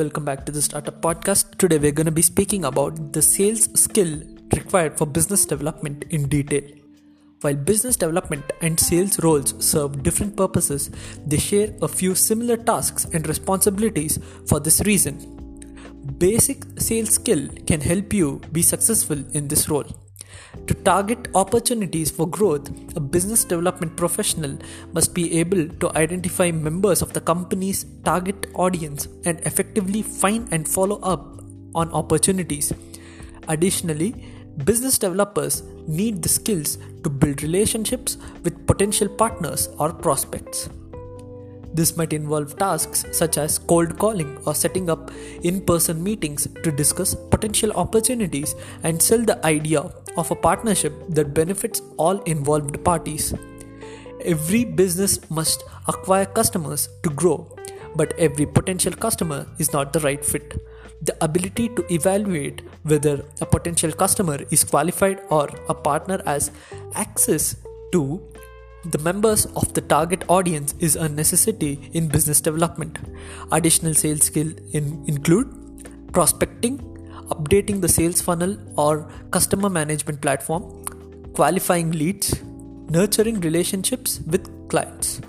welcome back to the Startup Podcast. Today, we're going to be speaking about the sales skill required for business development in detail. While business development and sales roles serve different purposes, they share a few similar tasks and responsibilities for this reason. Basic sales skill can help you be successful in this role. To target opportunities for growth, a business development professional must be able to identify members of the company's target audience and effectively find and follow up on opportunities. Additionally, business developers need the skills to build relationships with potential partners or prospects. This might involve tasks such as cold calling or setting up in person meetings to discuss potential opportunities and sell the idea of a partnership that benefits all involved parties. Every business must acquire customers to grow, but every potential customer is not the right fit. The ability to evaluate whether a potential customer is qualified or a partner has access to the members of the target audience is a necessity in business development. Additional sales skills in, include prospecting, updating the sales funnel or customer management platform, qualifying leads, nurturing relationships with clients.